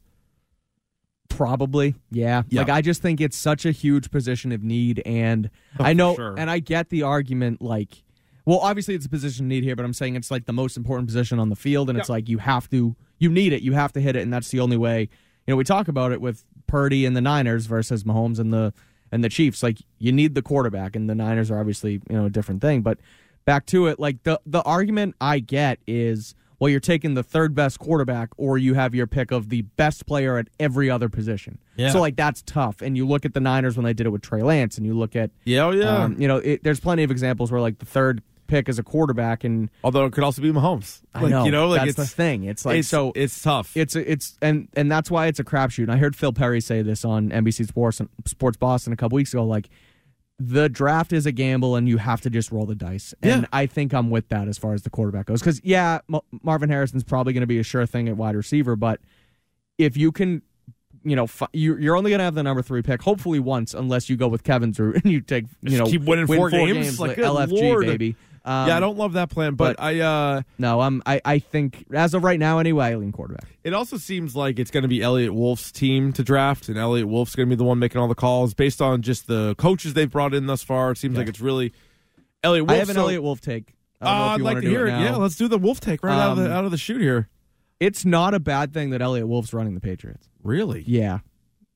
Probably, yeah. Yeah. Like I just think it's such a huge position of need, and Oh, I know, sure. and I get the argument. Like, well, obviously it's a position need here, but I'm saying it's like the most important position on the field, and it's like you have to, you need it, you have to hit it, and that's the only way you know, we talk about it with Purdy and the Niners versus Mahomes and the and the Chiefs. Like you need the quarterback, and the Niners are obviously you know a different thing. But back to it, like the the argument I get is well, you're taking the third best quarterback, or you have your pick of the best player at every other position. Yeah. So like that's tough. And you look at the Niners when they did it with Trey Lance, and you look at Yeah, oh, yeah. um, you know, it, there's plenty of examples where like the third pick as a quarterback, and Although it could also be Mahomes. I Like, know you know, like that's it's the thing. It's like it's, so it's tough. it's it's and and that's why it's a crapshoot. And I heard Phil Perry say this on NBC Sports Sports Boston a couple weeks ago. Like the draft is a gamble, and you have to just roll the dice. And Yeah. I think I'm with that as far as the quarterback goes. Because yeah, M- Marvin Harrison's probably going to be a sure thing at wide receiver, but if you can. You know, you- you're only going to have the number three pick, hopefully once, unless you go with Kevin's route and you take, you Just know, keep winning win four games? Like, like LFG, Lord. baby. Um, yeah, I don't love that plan, but, but- I uh No, I'm. I, I think as of right now, anyway, I lean quarterback. it also seems like it's going to be Eliot Wolf's team to draft, and Eliot Wolf's going to be the one making all the calls based on just the coaches they've brought in thus far. It seems like it's really Eliot Wolf. I have an so- Eliot Wolf take. I Uh, I'd like wanna hear it. now. Yeah, let's do the Wolf take right out of the Um, out of the shoot here. It's not a bad thing that Eliot Wolf's running the Patriots. Really? Yeah,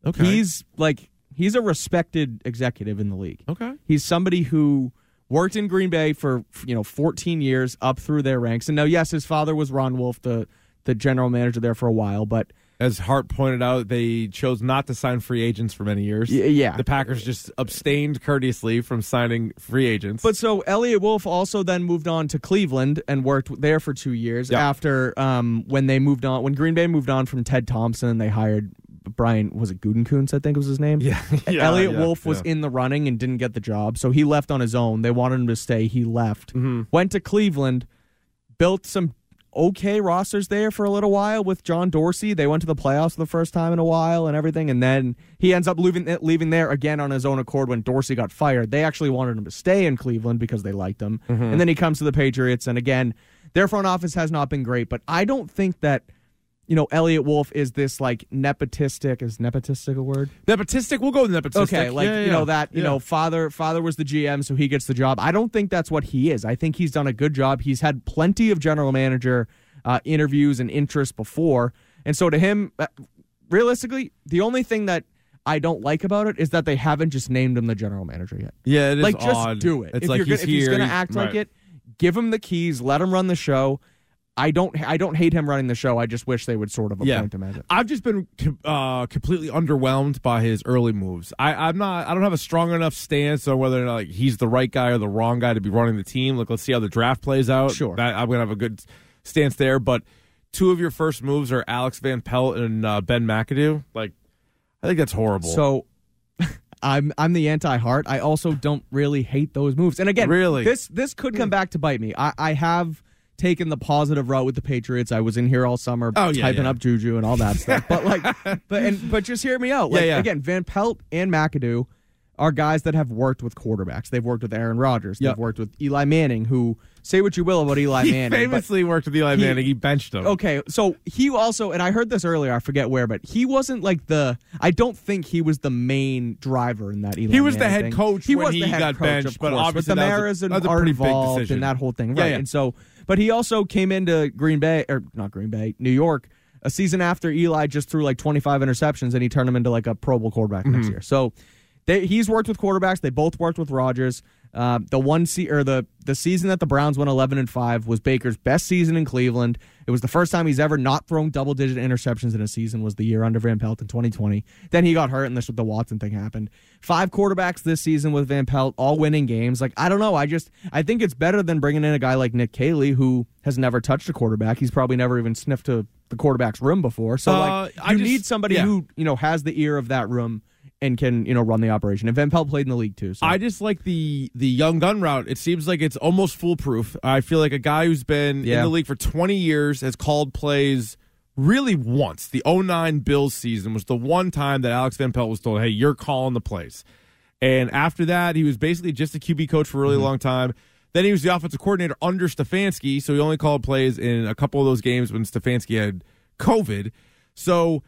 Okay. he's like he's a respected executive in the league. okay. He's somebody who worked in Green Bay for you know 14 years up through their ranks. And now, yes, his father was Ron Wolf, the the general manager there for a while, but As Hart pointed out, they chose not to sign free agents for many years. Y- yeah. The Packers just abstained courteously from signing free agents. But so Eliot Wolf also then moved on to Cleveland and worked there for two years Yeah. after um, when they moved on when Green Bay moved on from Ted Thompson and they hired Brian was it Gutekunst I think was his name. Yeah, *laughs* yeah, Eliot yeah, Wolf was yeah. in the running and didn't get the job, so he left on his own. They wanted him to stay. He left. Mm-hmm. Went to Cleveland, built some okay rosters there for a little while with John Dorsey. They went to the playoffs for the first time in a while and everything, and then he ends up leaving leaving there again on his own accord when Dorsey got fired. They actually wanted him to stay in Cleveland because they liked him, Mm-hmm. and then he comes to the Patriots, and again, their front office has not been great. But I don't think that. You know, Eliot Wolf is this like nepotistic. Is nepotistic a word? nepotistic. We'll go with nepotistic. Okay, like Yeah, you know that you yeah. know father father was the GM, so he gets the job. I don't think that's what he is. I think he's done a good job. He's had plenty of general manager uh, interviews and interest before, and so to him, uh, realistically, the only thing that I don't like about it is that they haven't just named him the general manager yet. Yeah, it is like just do it. It's if like you're he's gonna, if he's going to act like it, give him the keys, let him run the show. I don't I don't hate him running the show. I just wish they would sort of appoint him as it. I've just been uh, completely underwhelmed by his early moves. I, I'm not. I don't have a strong enough stance on whether or not like, he's the right guy or the wrong guy to be running the team. Like, let's see how the draft plays out. Sure. That, I'm gonna have a good stance there. But two of your first moves are Alex Van Pelt and uh, Ben McAdoo. Like, I think that's horrible. So *laughs* I'm I'm the anti heart. I also don't really hate those moves. And again, Really? this this could come back to bite me. I, I have taken the positive route with the Patriots. I was in here all summer Oh, yeah, typing yeah. up Juju and all that stuff. But like *laughs* but and but just hear me out. Like Yeah, yeah. again, Van Pelt and McAdoo are guys that have worked with quarterbacks. They've worked with Aaron Rodgers. They've worked with Eli Manning, who say what you will about *laughs* Eli he Manning. but- famously worked with Eli he- Manning. He benched him. Okay, so he also, and I heard this earlier, I forget where, but he wasn't like the. I don't think he was the main driver in that. Eli He was the head thing. coach He was he the head got coach, benched, of but course, obviously the that was a- Maras that was a are involved decision. in that whole thing, Yeah, right? yeah. And so, but he also came into Green Bay or not Green Bay, New York, a season after Eli just threw like twenty five interceptions, and he turned him into like a Pro Bowl quarterback next Mm-hmm. year. So. They, he's worked with quarterbacks. They both worked with Rodgers. Uh, the one se- or the the season that the Browns went eleven and five was Baker's best season in Cleveland. It was the first time he's ever not thrown double digit interceptions in a season. Was the year under Van Pelt in 2020. Then he got hurt, and this with the Watson thing happened. Five quarterbacks this season with Van Pelt, all winning games. Like I don't know. I just I think it's better than bringing in a guy like Nick Caley who has never touched a quarterback. He's probably never even sniffed to the quarterback's room before. So Uh, like I you just- need somebody yeah. who you know has the ear of that room and can you know run the operation. And Van Pelt played in the league too. So. I just like the the young gun route. It seems like it's almost foolproof. I feel like a guy who's been in the league for 20 years has called plays really once. The 09 Bills season was the one time that Alex Van Pelt was told, "Hey, you're calling the plays." And after that, he was basically just a QB coach for a really mm-hmm. long time. Then he was the offensive coordinator under Stefanski, so he only called plays in a couple of those games when Stefanski had COVID. So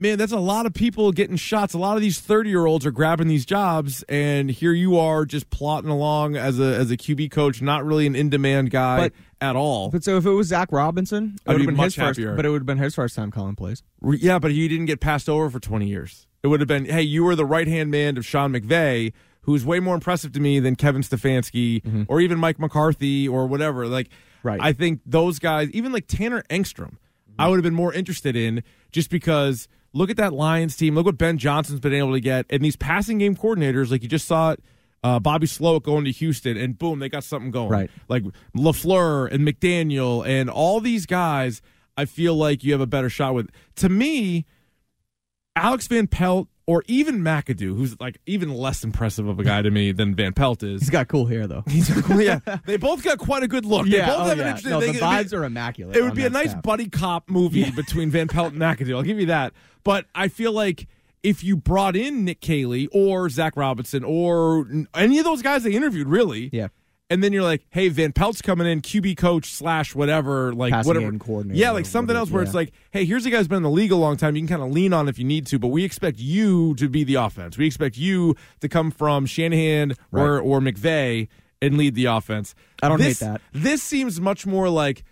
man, that's a lot of people getting shots. A lot of these 30 year olds are grabbing these jobs, and here you are just plotting along as a as a QB coach, not really an in demand guy But- at all. But so if it was Zach Robinson, it would be have been much his first. happier. But it would have been his first time calling plays. Yeah, but he didn't get passed over for 20 years. It would have been, hey, you were the right hand man of Sean McVay, who's way more impressive to me than Kevin Stefanski mm-hmm. or even Mike McCarthy or whatever. Like, Right. I think those guys, even like Tanner Engstrand, I mm-hmm. would have been more interested in just because look at that Lions team. Look what Ben Johnson's been able to get. And these passing game coordinators, like you just saw it. Uh, Bobby Slowik going to Houston, and boom, they got something going. Right. Like Lafleur and McDaniel and all these guys, I feel like you have a better shot with. To me, Alex Van Pelt or even McAdoo, who's like even less impressive of a guy to me than Van Pelt is. He's got cool hair though. *laughs* He's yeah, *laughs* they both got quite a good look. Yeah, they both oh, have an yeah. interesting. No, they- the it'd be- vibes are immaculate. It would be a nice buddy cop movie between Van Pelt and McAdoo. I'll give you that. But I feel like if you brought in Nick Caley or Zach Robinson or any of those guys they interviewed, really, Yeah. And then you're like, hey, Van Pelt's coming in, QB coach slash whatever, like Passing whatever coordinator Yeah, like something whatever, else where yeah. it's like, hey, here's a guy who's been in the league a long time. You can kind of lean on if you need to, but we expect you to be the offense. We expect you to come from Shanahan or or McVay and lead the offense. I don't hate that. This seems much more like,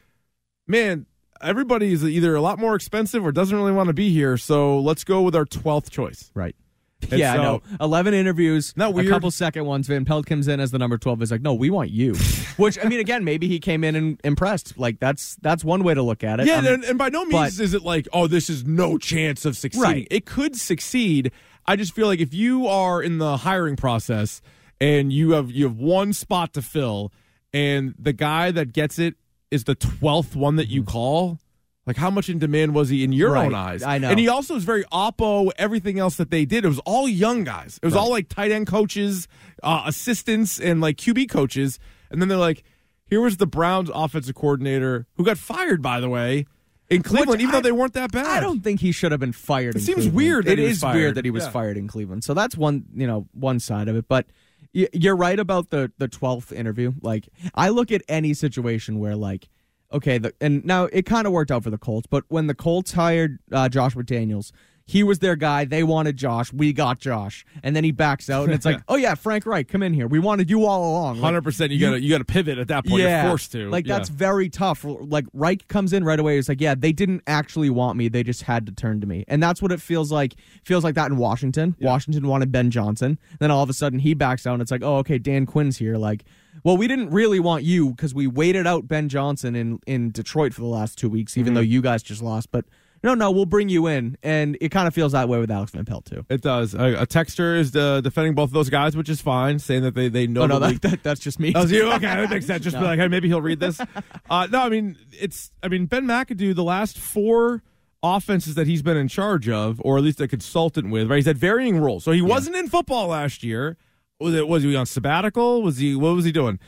man. Everybody is either a lot more expensive or doesn't really want to be here, so let's go with our twelfth choice. Right. *laughs* And yeah, so- know. Eleven interviews. Not A couple second ones. Van Pelt comes in as the number twelve. Is like, no, we want you. *laughs* Which I mean, again, maybe he came in and impressed. Like that's that's one way to look at it. Yeah, Um, and, and by no means but- is it like, oh, this is no chance of succeeding. Right. It could succeed. I just feel like if you are in the hiring process and you have you have one spot to fill, and the guy that gets it is the twelfth one that you call. Like how much in demand was he in your Right. own eyes? I know. And he also was very oppo everything else that they did. It was all young guys. It was all like tight end coaches, uh, assistants, and like QB coaches. And then they're like, here was the Browns offensive coordinator who got fired, by the way, in Cleveland, even I- though they weren't that bad. I don't think he should have been fired. It in seems Cleveland. weird that It was fired. weird that he was Yeah. fired in Cleveland. So that's one, you know, one side of it. But you're right about the the twelfth interview. Like I look at any situation where like, okay, the, and now it kind of worked out for the Colts. But when the Colts hired uh, Josh McDaniels. He was their guy. They wanted Josh. We got Josh, and then he backs out, and it's like, *laughs* oh yeah, Frank Reich, come in here. We wanted you all along. Like, Hundred percent. You gotta you gotta pivot at that point. yeah, You're forced to. Like Yeah. that's very tough. Like Reich comes in right away. It's like, yeah, they didn't actually want me. They just had to turn to me, and that's what it feels like. Feels like that in Washington. Washington wanted Ben Johnson. Then all of a sudden he backs out. and It's like, oh, okay, Dan Quinn's here. Like, well, we didn't really want you because we waited out Ben Johnson in in Detroit for the last two weeks, Mm-hmm. even though you guys just lost. But no, no, we'll bring you in, and it kind of feels that way with Alex Van Pelt too. It does. A, a texter is uh, defending both of those guys, which is fine, saying that they they know. Oh no, that, that, that's just me. That was you. Okay, that makes sense. Just be *laughs* like, hey, maybe he'll read this. Uh, no, I mean it's. I mean Ben McAdoo. The last four offenses that he's been in charge of, or at least a consultant with, right? He's had varying roles. So he wasn't in football last year. Was it? Was he on sabbatical? Was he? What was he doing?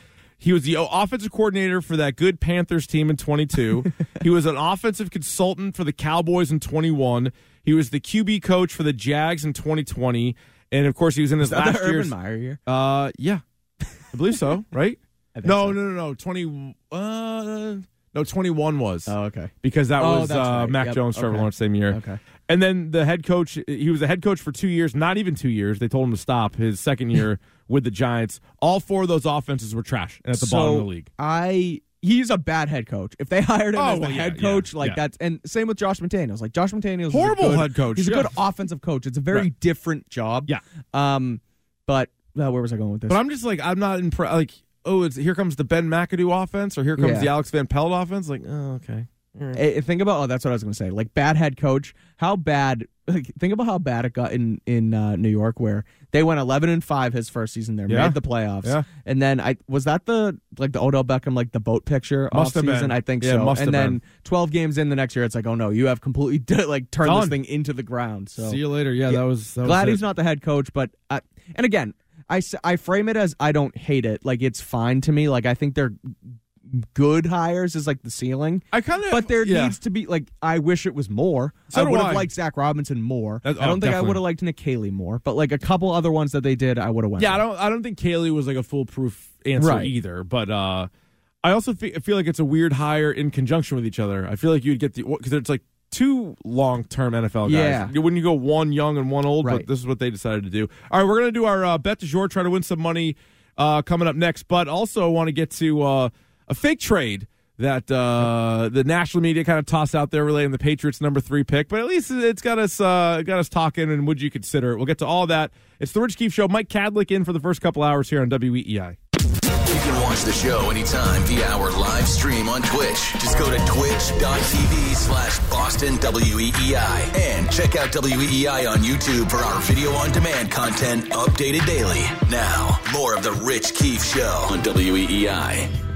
He was the offensive coordinator for that good Panthers team in 22. *laughs* he was an offensive consultant for the Cowboys in 21. He was the QB coach for the Jags in 2020, and of course he was in his Is that the last Urban. Meyer year. Uh, yeah, I believe so. *laughs* Right? No, so. no, no, no. Twenty. Uh, no, twenty-one was Oh, okay. because that Oh, was uh, right. Mac Yep. Jones, Trevor Okay. Lawrence same year. Okay. And then the head coach, he was the head coach for two years, not even two years. They told him to stop his second year *laughs* with the Giants. All four of those offenses were trash and at the so bottom of the league. I he's a bad head coach. If they *laughs* hired him Oh, as the well, head yeah, coach, like yeah. that's and same with Josh McDaniels. Like Josh McDaniels, Horrible is a good, head coach, He's a good offensive coach. It's a very Right. different job. Yeah. Um, but uh, where was I going with this? But I'm just like, I'm not impressed. Like, oh, it's here comes the Ben McAdoo offense, or here comes Yeah. the Alex Van Pelt offense. Like, oh, okay. Eh, think about oh, that's what I was going to say. Like bad head coach. How bad? *laughs* Like, think about how bad it got in in uh, New York, where they went 11 and five his first season there, Yeah. made the playoffs, Yeah. and then I was that the like the Odell Beckham like the boat picture Must off season. been. I think Yeah, so. must and then been. 12 games in the next year, it's like oh no, you have completely *laughs* like turned this thing into the ground. So See you later. Yeah, that was. That glad was he's not the head coach, but I, and again, I, I frame it as I don't hate it. Like it's fine to me. Like I think they're good hires is like the ceiling. I kind of. But there yeah. needs to be like I wish it was more. So I would have liked Zach Robinson more. That's- I don't oh, think I would have liked Nick Caley more, but like a couple other ones that they did, I would have went. Yeah, I don't. I don't think Caley was like a foolproof answer Right. either. But uh, I also fe- feel like it's a weird hire in conjunction with each other. I feel like you'd get the because it's like two long term NFL guys. Yeah. When you go one young and one old, but this is what they decided to do. All right, we're going to do our uh, bet du jour, try to win some money uh, coming up next. But also, I want to get to uh, a fake trade that uh, the national media kind of tossed out there relating the Patriots number three pick. But at least it's got us uh, got us talking. And would you consider it? We'll get to all that. It's the Rich Keefe Show. Mike Kadlick in for the first couple hours here on WEEI. You can watch the show anytime via our live stream on Twitch. Just go to twitch.tv slash Boston WEEI and check out WEEI on YouTube for our video on demand content updated daily. Now, more of the Rich Keefe Show on WEEI.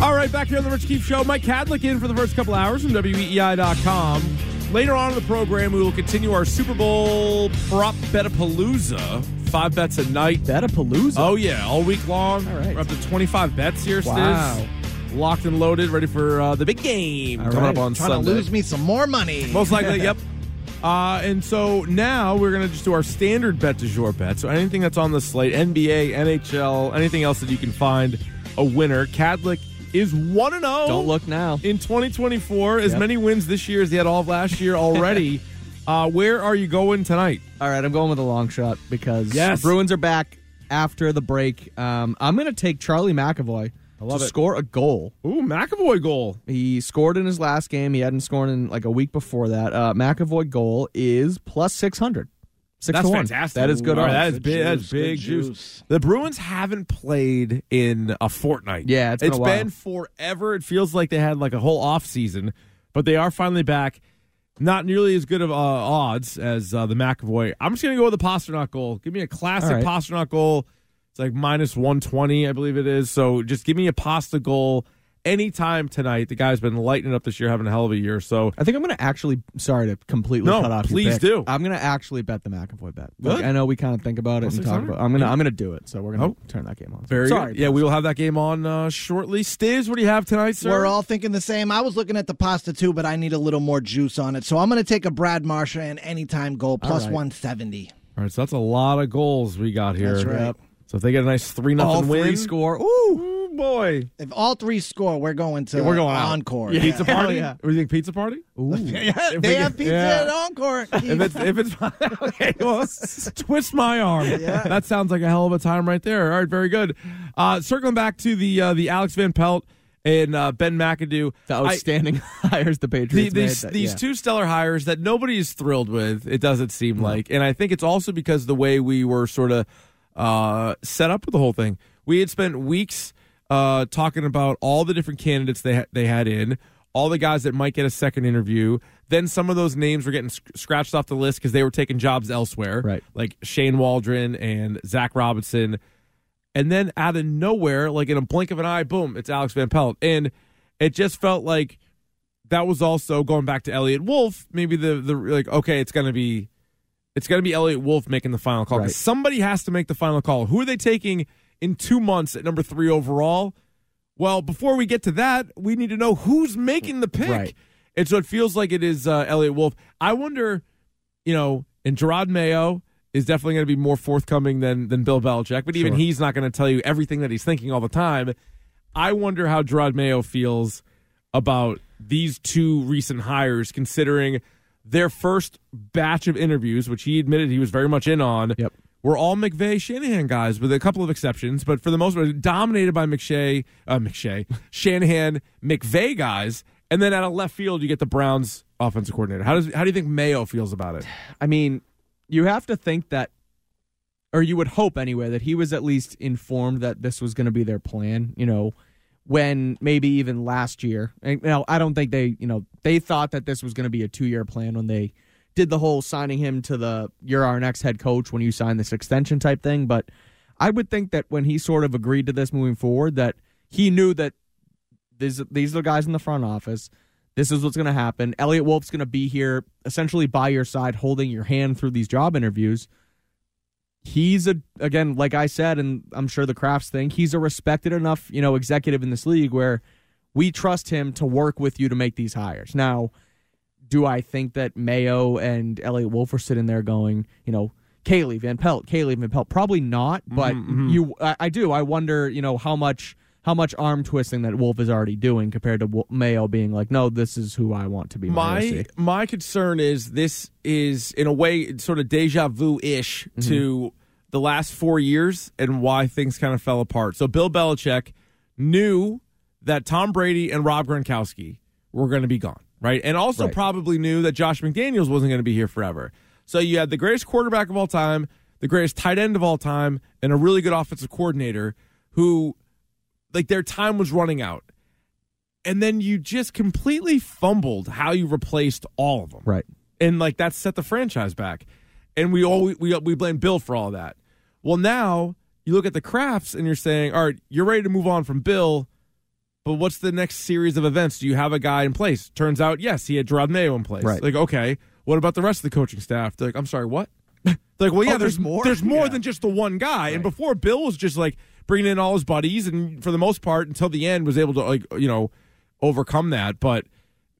All right, back here on the Rich Keefe Show. Mike Kadlick in for the first couple hours from WEEI.com. Later on in the program, we will continue our Super Bowl prop betapalooza. Five bets a night. Betapalooza. Oh, yeah, all week long. All right. We're up to 25 bets here, Wow. Stiz. Locked and loaded, ready for uh, the big game All coming right. up on Trying Sunday. to lose me some more money. Most likely, *laughs* yep. Uh, and so now we're going to just do our standard bet du jour bet. So anything that's on the slate, NBA, NHL, anything else that you can find a winner. Kadlick is 1 and 0 Don't look now. in 2024. As Yep. many wins this year as he had all of last year already. *laughs* uh, where are you going tonight? All right, I'm going with a long shot because Yes. Bruins are back after the break. Um, I'm going to take Charlie McAvoy to it. score a goal. Ooh, McAvoy goal. He scored in his last game. He hadn't scored in like a week before that. Uh, McAvoy goal is plus 600. Six That's to one. fantastic. That is good All right, odds. that is Good big. That's juice, big good juice. juice. The Bruins haven't played in a fortnight. Yeah, it's been it's a while. been forever. It feels like they had like a whole off season, but they are finally back. Not nearly as good of uh, odds as uh, the McAvoy. I'm just gonna go with the Pastrnak goal. Give me a classic All right. Pastrnak goal. It's like minus 120, I believe it is. So just give me a pasta goal anytime tonight. The guy's been lighting up this year, having a hell of a year. So I think I'm going to actually. Sorry to completely No, cut off. your please pick. do. I'm going to actually bet the McAvoy bet. Like, I know we kind of think about it Plus and talk 600? about. I'm gonna. I'm gonna do it. So we're gonna Oh. turn that game on. very sorry. good. Yeah, we will have that game on uh, shortly. Stiz, what do you have tonight, sir? We're all thinking the same. I was looking at the pasta too, but I need a little more juice on it. So I'm going to take a Brad Marchand anytime goal plus right. 170. All right, so that's a lot of goals we got here. That's right. Yep. So if they get a nice three All nothing three win, score. Ooh. Ooh, boy, If all three score, we're going to we're going out. encore. Pizza Yeah. party. yeah. What do you think? Pizza party? Ooh. *laughs* Yeah, If they have get- pizza yeah. at encore. *laughs* If it's if it's *laughs* okay, well, twist my arm. Yeah. That sounds like a hell of a time right there. All right, very good. Uh, circling back to the uh, the Alex Van Pelt and uh, Ben McAdoo. The I- outstanding hires the the, Patriots made. these that- these yeah. two stellar hires that nobody is thrilled with. It doesn't seem like, and I think it's also because the way we were sort of uh, set up with the whole thing. We had spent weeks uh, talking about all the different candidates they ha- they had in, all the guys that might get a second interview. Then some of those names were getting sc- scratched off the list because they were taking jobs elsewhere, Right. Like Shane Waldron and Zach Robinson. And then out of nowhere, like in a blink of an eye, boom, it's Alex Van Pelt. And it just felt like that was also going back to Eliot Wolf. Maybe the the like, okay, it's gonna be it's gonna be Eliot Wolf making the final call. Right. Somebody has to make the final call. Who are they taking in two months at number three overall? Well, before we get to that, we need to know who's making the pick. Right. And so it feels like it is uh, Eliot Wolf. I wonder, you know, and Jerod Mayo is definitely going to be more forthcoming than than Bill Belichick, but even Sure. he's not going to tell you everything that he's thinking all the time. I wonder how Jerod Mayo feels about these two recent hires, considering their first batch of interviews, which he admitted he was very much in on. Yep. Were all McVay Shanahan guys, with a couple of exceptions, but for the most part, dominated by McShay, uh, McShay, *laughs* Shanahan, McVay guys, and then out of left field, you get the Browns offensive coordinator. How does how do you think Mayo feels about it? I mean, you have to think that, or you would hope anyway, that he was at least informed that this was going to be their plan. You know, when maybe even last year. And, you know, I don't think they, you know, they thought that this was going to be a two-year plan when they did the whole signing him to the you're our next head coach when you sign this extension type thing. But I would think that when he sort of agreed to this moving forward, that he knew that these these are the guys in the front office. This is what's going to happen. Eliot Wolf's going to be here essentially by your side, holding your hand through these job interviews. He's a again, like I said, and I'm sure the Krafts think He's a respected enough, you know, executive in this league where we trust him to work with you to make these hires. Now, do I think that Mayo and Eliot Wolf are sitting there going, you know, Caley Van Pelt, Caley Van Pelt? Probably not, but Mhm, mhm. you, I, I do. I wonder, you know, how much how much arm twisting that Wolf is already doing compared to Mayo being like, no, this is who I want to be my, my my concern is this is in a way sort of deja vu ish Mm-hmm. to the last four years and why things kind of fell apart. So Bill Belichick knew that Tom Brady and Rob Gronkowski were going to be gone, right? And also Right. probably knew that Josh McDaniels wasn't going to be here forever. So you had the greatest quarterback of all time, the greatest tight end of all time, and a really good offensive coordinator who, like, their time was running out. And then you just completely fumbled how you replaced all of them Right. and like that set the franchise back. And we all we we blame Bill for all that. Well, now you look at the Krafts and you're saying, all right, you're ready to move on from Bill, but what's the next series of events? Do you have a guy in place? Turns out, yes, he had Jerod Mayo in place. Right. Like, okay, what about the rest of the coaching staff? They're like, I'm sorry, what? *laughs* They're like, well, yeah, Oh, there's, there's more? There's more Yeah. than just the one guy. And before, Bill was just like bringing in all his buddies, and for the most part, until the end, was able to like you know overcome that. But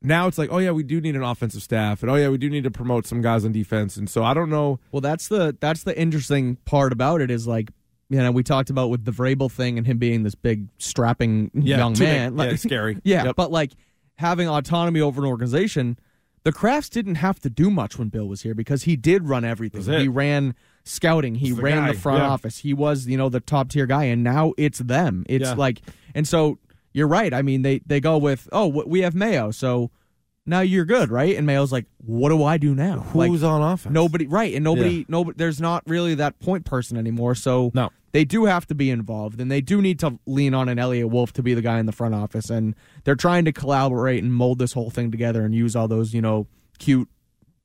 now it's like, oh yeah, we do need an offensive staff, and oh yeah, we do need to promote some guys on defense. And so I don't know. Well, that's the that's the interesting part about it is like you know we talked about with the Vrabel thing and him being this big strapping young too big. man, Yeah, scary. *laughs* yeah, Yep. but like having autonomy over an organization, the Krafts didn't have to do much when Bill was here because he did run everything. He ran scouting, he the ran guy. the front Yeah. office. He was you know the top tier guy, and now it's them. It's Yeah. like and so you're right. I mean they they go with oh we have Mayo, so now you're good, right? And Mayo's like, what do I do now? Like, Who's on offense? Nobody, right? And nobody, Yeah. nobody. There's not really that point person anymore. So No. they do have to be involved, and they do need to lean on an Eliot Wolf to be the guy in the front office. And they're trying to collaborate and mold this whole thing together and use all those, you know, cute,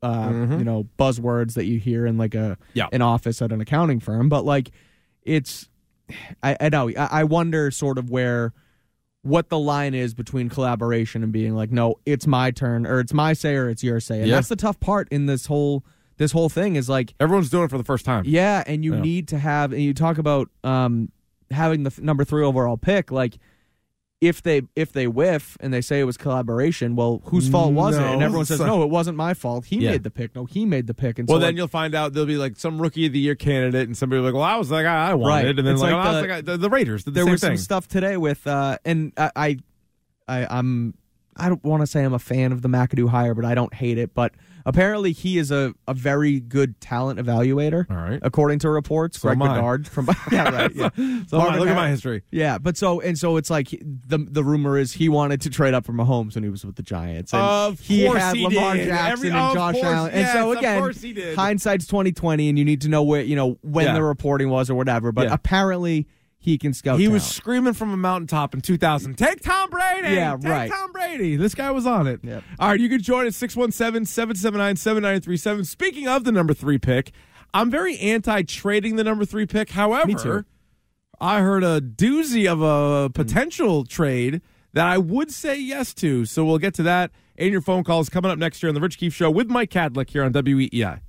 uh, you know, buzzwords that you hear in like a Mm-hmm. Yeah. an office at an accounting firm. But like, it's, I, I know, I, I wonder sort of where what the line is between collaboration and being like, no, it's my turn or it's my say or it's your say. And Yeah. that's the tough part in this whole this whole thing is like, Everyone's doing it for the first time. yeah, and you Yeah. need to have and you talk about um having the f- number 3 overall pick like if they if they whiff and they say it was collaboration, well, whose fault was it? And everyone says, "No, it wasn't my fault. He Yeah. made the pick. No, he made the pick." And Well, so then like, you'll find out there'll be like some rookie of the year candidate, and somebody will be like, "Well, I was the guy I wanted," Right. and then It's like, like "Oh, I was the- the, guy, the, the Raiders did the there same was thing. some stuff today with uh and I I, I I'm I don't want to say I'm a fan of the McAdoo hire, but I don't hate it. But apparently he is a, a very good talent evaluator. All right. According to reports, So Greg Bedard from *laughs* yeah right yeah. *laughs* So look at my history. Yeah, but so and so it's like the the rumor is he wanted to trade up for Mahomes when he was with the Giants. And Of he course had he Lamar did. Jackson Every- and Josh course, Allen. And yes, so of again, course he did. hindsight's twenty twenty, and you need to know where you know when Yeah. the reporting was or whatever. But Yeah. apparently he can scout. He was screaming from a mountaintop in 2000. Take Tom Brady. Yeah, Take right. Tom Brady. This guy was on it. Yep. All right, you can join us 617-779-7937. Speaking of the number three pick, I'm very anti-trading the number three pick. However. I heard a doozy of a hmm. potential trade that I would say yes to. So we'll get to that and your phone calls coming up next year on the Rich Keefe Show with Mike Kadlick here on WEEI.